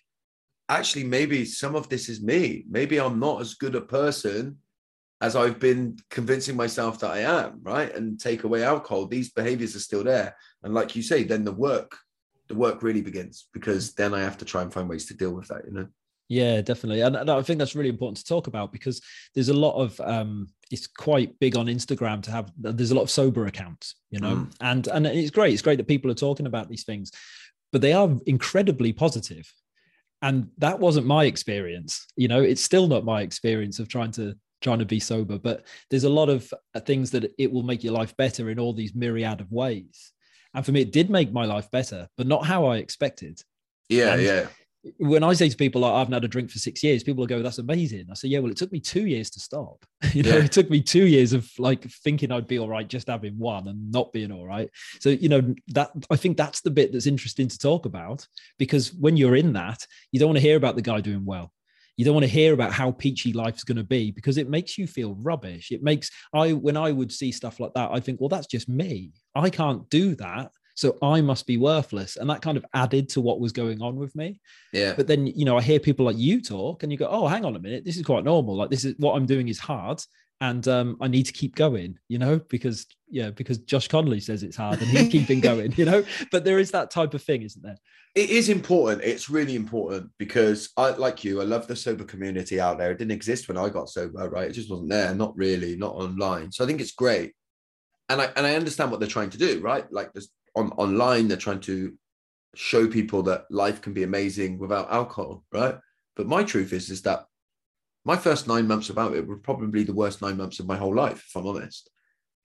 actually maybe some of this is me. Maybe I'm not as good a person as I've been convincing myself that I am, right? And take away alcohol, these behaviors are still there. And like you say, then the work, the work really begins because then I have to try and find ways to deal with that, you know? Yeah, definitely. And, and I think that's really important to talk about because there's a lot of um it's quite big on Instagram to have there's a lot of sober accounts, you know, mm. and and it's great. It's great that people are talking about these things, but they are incredibly positive. And that wasn't my experience. You know, it's still not my experience of trying to trying to be sober, but there's a lot of uh, things that it will make your life better in all these myriad of ways. And for me, it did make my life better, but not how I expected. Yeah, and yeah when I say to people, like, I haven't had a drink for six years, people will go, that's amazing. I say, yeah, well, it took me two years to stop. you know, yeah. it took me two years of like thinking I'd be all right, just having one and not being all right. So, you know, that I think that's the bit that's interesting to talk about because when you're in that, you don't want to hear about the guy doing well. You don't want to hear about how peachy life's going to be because it makes you feel rubbish. It makes I when I would see stuff like that, I think, well, that's just me. I can't do that. So I must be worthless. And that kind of added to what was going on with me. Yeah. But then, you know, I hear people like you talk and you go, oh, hang on a minute. This is quite normal. Like, this is what I'm doing is hard. And um, I need to keep going, you know, because, yeah, because Josh Connolly says it's hard and he's keeping going, you know. But there is that type of thing, isn't there? It is important. It's really important because I, like you, I love the sober community out there. It didn't exist when I got sober, right? It just wasn't there, not really, not online. So I think it's great and I and I understand what they're trying to do, right? Like there's on online they're trying to show people that life can be amazing without alcohol right but my truth is is that my first nine months about it were probably the worst nine months of my whole life if i'm honest.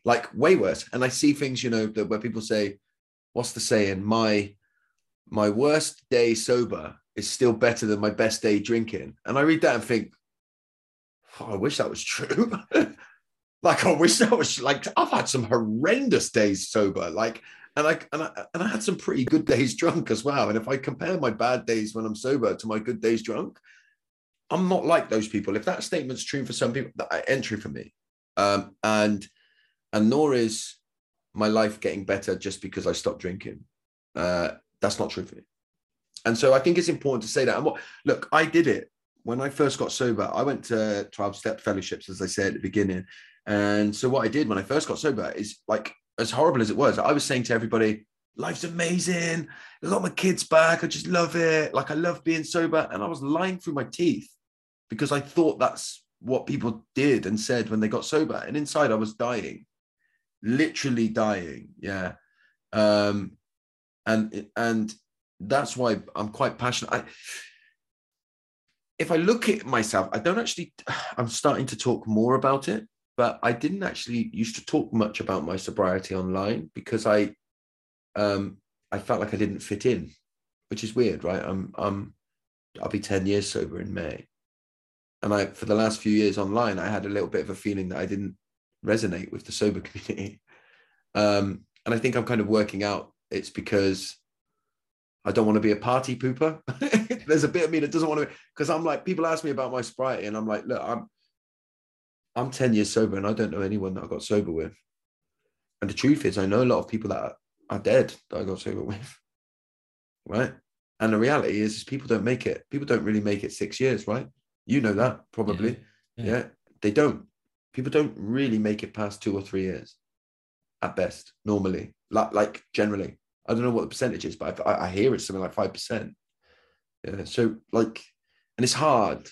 Like way worse. And i see things you know that where people say what's the saying? My my worst day sober is still better than my best day drinking. And i read that and think oh, i wish that was true. Like i wish that was like i've had some horrendous days sober like and I and I and I had some pretty good days drunk as well. And if I compare my bad days when I'm sober to my good days drunk, I'm not like those people. If that statement's true for some people, that entry for me. Um, and and nor is my life getting better just because I stopped drinking. Uh, that's not true for me. And so I think it's important to say that. And what look, I did it when I first got sober. I went to 12 step fellowships, as I said at the beginning. And so what I did when I first got sober is like as horrible as it was, I was saying to everybody, life's amazing. I got my kids back. I just love it. Like I love being sober. And I was lying through my teeth because I thought that's what people did and said when they got sober. And inside I was dying, literally dying. Yeah. Um, and and that's why I'm quite passionate. I, if I look at myself, I don't actually, I'm starting to talk more about it but I didn't actually used to talk much about my sobriety online because I um I felt like I didn't fit in, which is weird, right? I'm I'm I'll be 10 years sober in May. And I for the last few years online, I had a little bit of a feeling that I didn't resonate with the sober community. Um, and I think I'm kind of working out it's because I don't want to be a party pooper. There's a bit of me that doesn't want to because I'm like people ask me about my sobriety and I'm like, look, I'm I'm 10 years sober and I don't know anyone that I got sober with. And the truth is, I know a lot of people that are, are dead that I got sober with. Right. And the reality is, is, people don't make it. People don't really make it six years, right? You know that probably. Yeah. yeah. yeah. They don't. People don't really make it past two or three years at best, normally, like, like generally. I don't know what the percentage is, but I, I hear it's something like 5%. Yeah. So, like, and it's hard.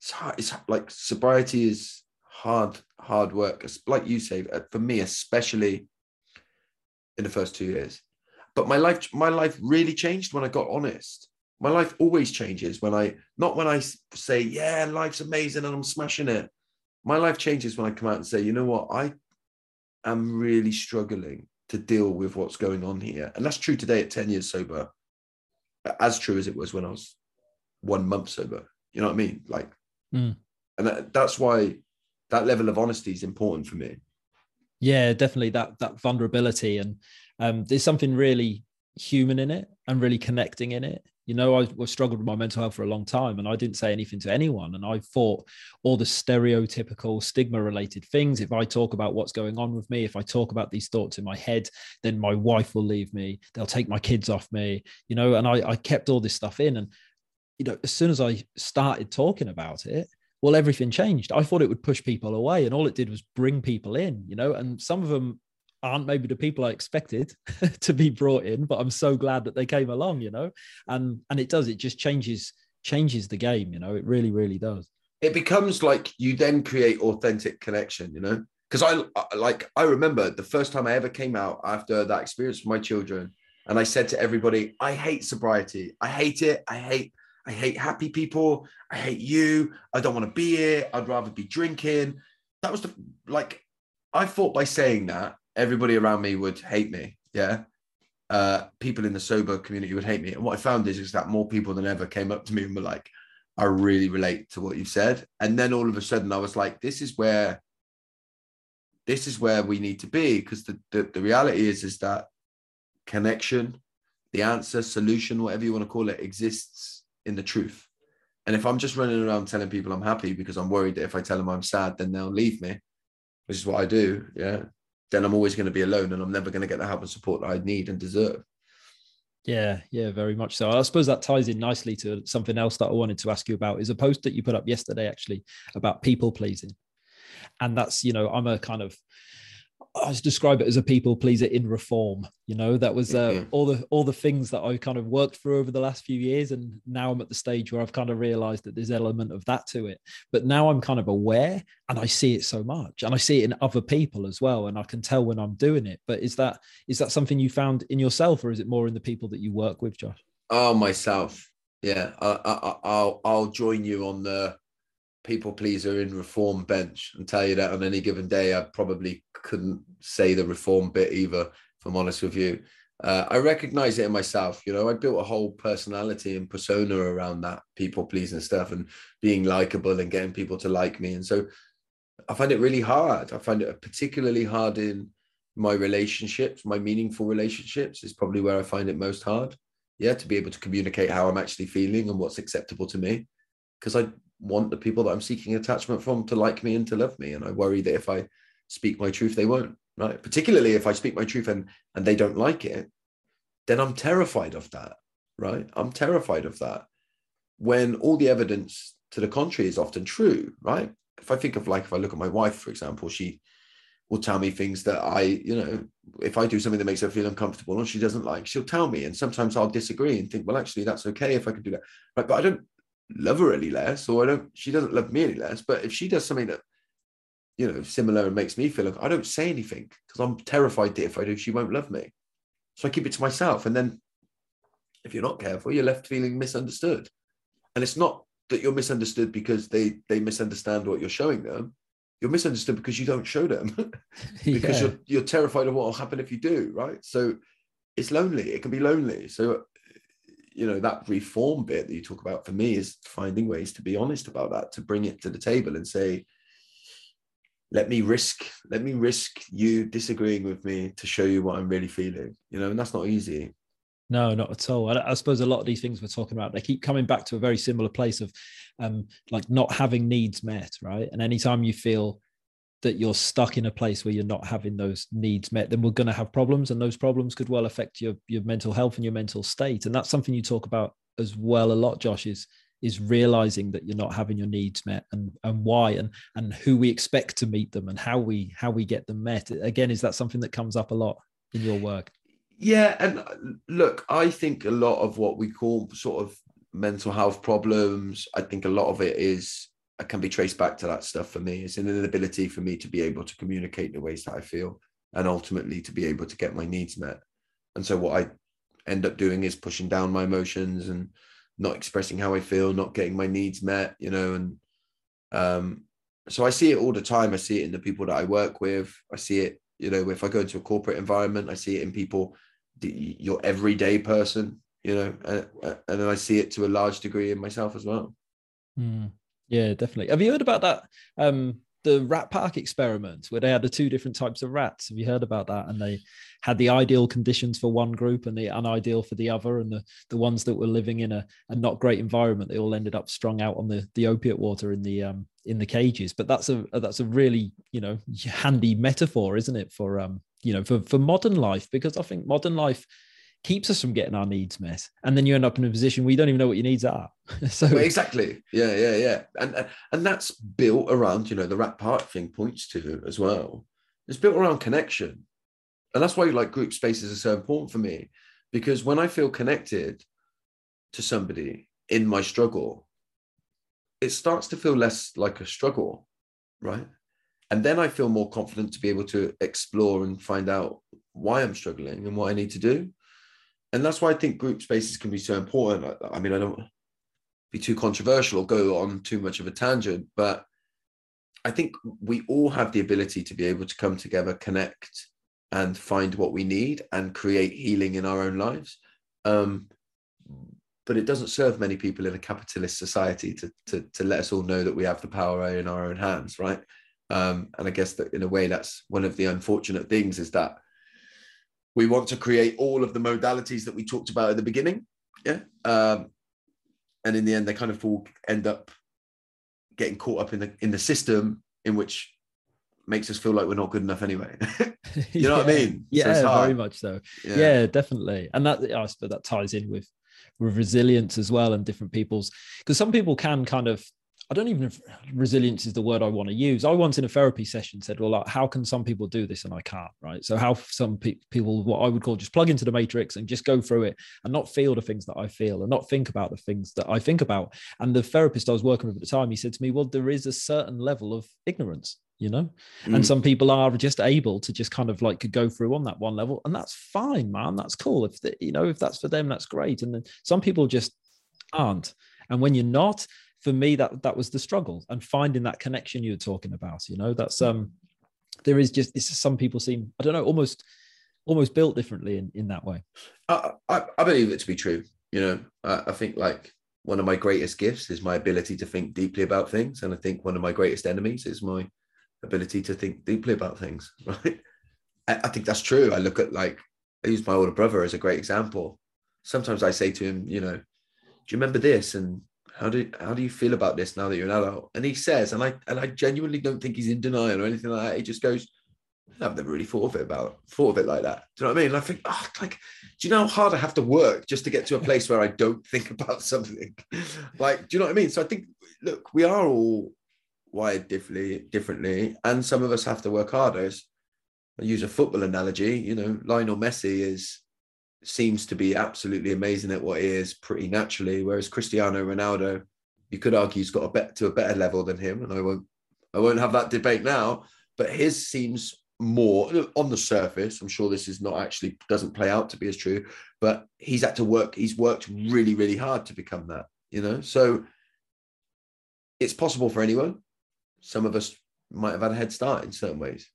It's hard. It's like sobriety is hard, hard work. Like you say, uh, for me, especially in the first two years. But my life, my life really changed when I got honest. My life always changes when I, not when I say, yeah, life's amazing and I'm smashing it. My life changes when I come out and say, you know what, I am really struggling to deal with what's going on here. And that's true today at 10 years sober, as true as it was when I was one month sober. You know what I mean? Like, mm. and that, that's why that level of honesty is important for me yeah definitely that that vulnerability and um, there's something really human in it and really connecting in it you know I, I struggled with my mental health for a long time and i didn't say anything to anyone. And i thought all the stereotypical stigma related things if i talk about what's going on with me if i talk about these thoughts in my head then my wife will leave me. They'll take my kids off me you know and i, I kept all this stuff in. And you know, as soon as I started talking about it, well, everything changed. I thought it would push people away, and all it did was bring people in, you know, and some of them aren't maybe the people I expected to be brought in, but I'm so glad that they came along, you know, and and it does, it just changes changes the game, you know, it really, really does. It becomes like you then create authentic connection, you know, because I like I remember the first time I ever came out after that experience with my children, and I said to everybody, I hate sobriety, I hate it, I hate I hate happy people. I hate you. I don't want to be here. I'd rather be drinking. That was the like, I thought by saying that, everybody around me would hate me. Yeah. Uh, people in the sober community would hate me. And what I found is, is that more people than ever came up to me and were like, I really relate to what you said. And then all of a sudden I was like, this is where this is where we need to be. Because the, the, the reality is, is that connection, the answer, solution, whatever you want to call it, exists in the truth. And if I'm just running around telling people I'm happy because I'm worried that if I tell them I'm sad, then they'll leave me, which is what I do. Yeah. Then I'm always going to be alone and I'm never going to get the help and support that I need and deserve. Yeah, yeah, very much so. I suppose that ties in nicely to something else that I wanted to ask you about is a post that you put up yesterday actually about people pleasing. And that's, you know, I'm a kind of I describe it as a people pleaser in reform. You know, that was uh, mm-hmm. all the all the things that I kind of worked through over the last few years, and now I'm at the stage where I've kind of realised that there's element of that to it. But now I'm kind of aware, and I see it so much, and I see it in other people as well, and I can tell when I'm doing it. But is that is that something you found in yourself, or is it more in the people that you work with, Josh? Oh, myself. Yeah, I, I, I'll I'll join you on the people pleaser in reform bench. And tell you that on any given day I probably couldn't say the reform bit either if I'm honest with you. Uh, I recognize it in myself you know I built a whole personality and persona around that people pleasing stuff and being likable and getting people to like me. And so I find it really hard. I find it particularly hard in my relationships my meaningful relationships is probably where I find it most hard. Yeah to be able to communicate how I'm actually feeling and what's acceptable to me. Because I want the people that I'm seeking attachment from to like me and to love me. And I worry that if I speak my truth, they won't, right? Particularly if I speak my truth and, and they don't like it, then I'm terrified of that, right? I'm terrified of that. When all the evidence to the contrary is often true, right? If I think of like, if I look at my wife, for example, she will tell me things that I, you know, if I do something that makes her feel uncomfortable or she doesn't like, she'll tell me. And sometimes I'll disagree and think, well, actually, that's okay if I can do that. Right. But I don't love her any less, or I don't. She doesn't love me any less. But if she does something that you know similar and makes me feel like I don't say anything because I'm terrified that if I do, she won't love me. So I keep it to myself, and then if you're not careful, you're left feeling misunderstood. And it's not that you're misunderstood because they they misunderstand what you're showing them. You're misunderstood because you don't show them because yeah. you're you're terrified of what will happen if you do, right? So it's lonely. It can be lonely. So you know that reform bit that you talk about for me is finding ways to be honest about that to bring it to the table and say let me risk let me risk you disagreeing with me to show you what i'm really feeling. You know and that's not easy. No not at all. I, I suppose a lot of these things we're talking about they keep coming back to a very similar place of um like not having needs met right? And anytime you feel that you're stuck in a place where you're not having those needs met, then we're going to have problems, and those problems could well affect your your mental health and your mental state. And that's something you talk about as well a lot, Josh. Is is realizing that you're not having your needs met and and why and and who we expect to meet them and how we how we get them met. Again, is that something that comes up a lot in your work? Yeah, and uh, look, I think a lot of what we call sort of mental health problems, I think a lot of it is can be traced back to that stuff for me. It's an inability for me to be able to communicate the ways that I feel and ultimately to be able to get my needs met. And so what I end up doing is pushing down my emotions and not expressing how I feel, not getting my needs met, you know, and um, so I see it all the time. I see it in the people that I work with. I see it, you know, if I go into a corporate environment, I see it in people, your everyday person, you know, and, and then I see it to a large degree in myself as well. Mm. Yeah, definitely. Have you heard about that? Um, the rat park experiment where they had the two different types of rats. Have you heard about that? And they had the ideal conditions for one group and the unideal for the other. And the, the ones that were living in a, a not great environment, they all ended up strung out on the, the opiate water in the um in the cages. But that's a that's a really, you know, handy metaphor, isn't it, for um, you know, for, for modern life, because I think modern life keeps us from getting our needs met. And then you end up in a position where you don't even know what your needs are. So well, exactly. Yeah yeah yeah. And and that's built around you know the rat park thing points to as well. It's built around connection. And that's why like group spaces are so important for me. Because when i feel connected to somebody in my struggle it starts to feel less like a struggle right? And then i feel more confident to be able to explore and find out why i'm struggling and what i need to do and that's why I think group spaces can be so important. I, I mean, I don't be too controversial or go on too much of a tangent, but I think we all have the ability to be able to come together, connect, and find what we need and create healing in our own lives. Um, but it doesn't serve many people in a capitalist society to, to, to let us all know that we have the power in our own hands, right? Um, and I guess that in a way, that's one of the unfortunate things is that we want to create all of the modalities that we talked about at the beginning. Yeah. Um, and in the end, they kind of all end up getting caught up in the in the system in which makes us feel like we're not good enough anyway. you know yeah. what I mean? Yeah, so very much so. Yeah. yeah. definitely. And that I suppose that ties in with with resilience as well and different people's because some people can kind of I don't even resilience is the word I want to use. I once in a therapy session said, well, like, how can some people do this and I can't, right? So how some pe- people, what I would call just plug into the matrix and just go through it and not feel the things that I feel and not think about the things that I think about. And the therapist I was working with at the time, he said to me, well, there is a certain level of ignorance, you know, mm. and some people are just able to just kind of like go through on that one level. And that's fine, man. That's cool. If, the, you know, if that's for them, that's great. And then some people just aren't. And when you're not, for me that that was the struggle and finding that connection you were talking about you know that's um there is just some people seem i don't know almost almost built differently in in that way. I i, I believe it to be true you know. I, I think like one of my greatest gifts is my ability to think deeply about things and i think one of my greatest enemies is my ability to think deeply about things right? I, I think that's true. I look at like i use my older brother as a great example. Sometimes i say to him you know do you remember this? And how do how do you feel about this now that you're an adult? And he says, and I and I genuinely don't think he's in denial or anything like that. He just goes, I've never really thought of it about thought of it like that. Do you know what I mean? And I think, oh, like, do you know how hard I have to work just to get to a place where I don't think about something? like, do you know what I mean? So I think, look, we are all wired differently, differently, and some of us have to work harder. I use a football analogy. You know, Lionel Messi is seems to be absolutely amazing at what he is pretty naturally. Whereas Cristiano Ronaldo, you could argue he's got a bet to a better level than him, and I won't I won't have that debate now. But his seems more on the surface. I'm sure this is not actually doesn't play out to be as true, but he's had to work. He's worked really, really hard to become that. You know, so it's possible for anyone. Some of us might have had a head start in certain ways.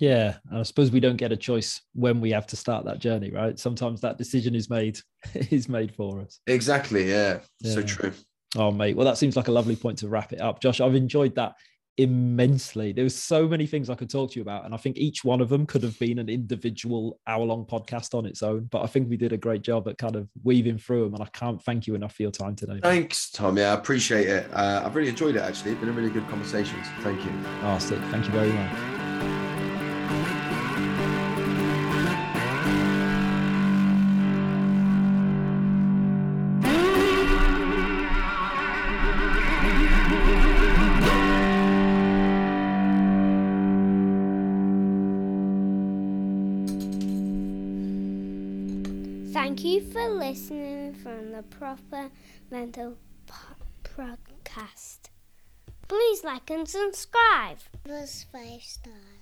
Yeah, and I suppose we don't get a choice when we have to start that journey, right? Sometimes that decision is made is made for us. Exactly. Yeah. yeah. So true. Oh, mate. Well, that seems like a lovely point to wrap it up. Josh, I've enjoyed that immensely. There was so many things I could talk to you about, and I think each one of them could have been an individual hour-long podcast on its own. But I think we did a great job at kind of weaving through them, and I can't thank you enough for your time today. Thanks, Tom. Yeah, I appreciate it. Uh, I've really enjoyed it. Actually, it's been a really good conversation. So thank you. Oh, sick. Thank you very much. For listening from the Proper Mental Podcast. Please like and subscribe. Plus five stars.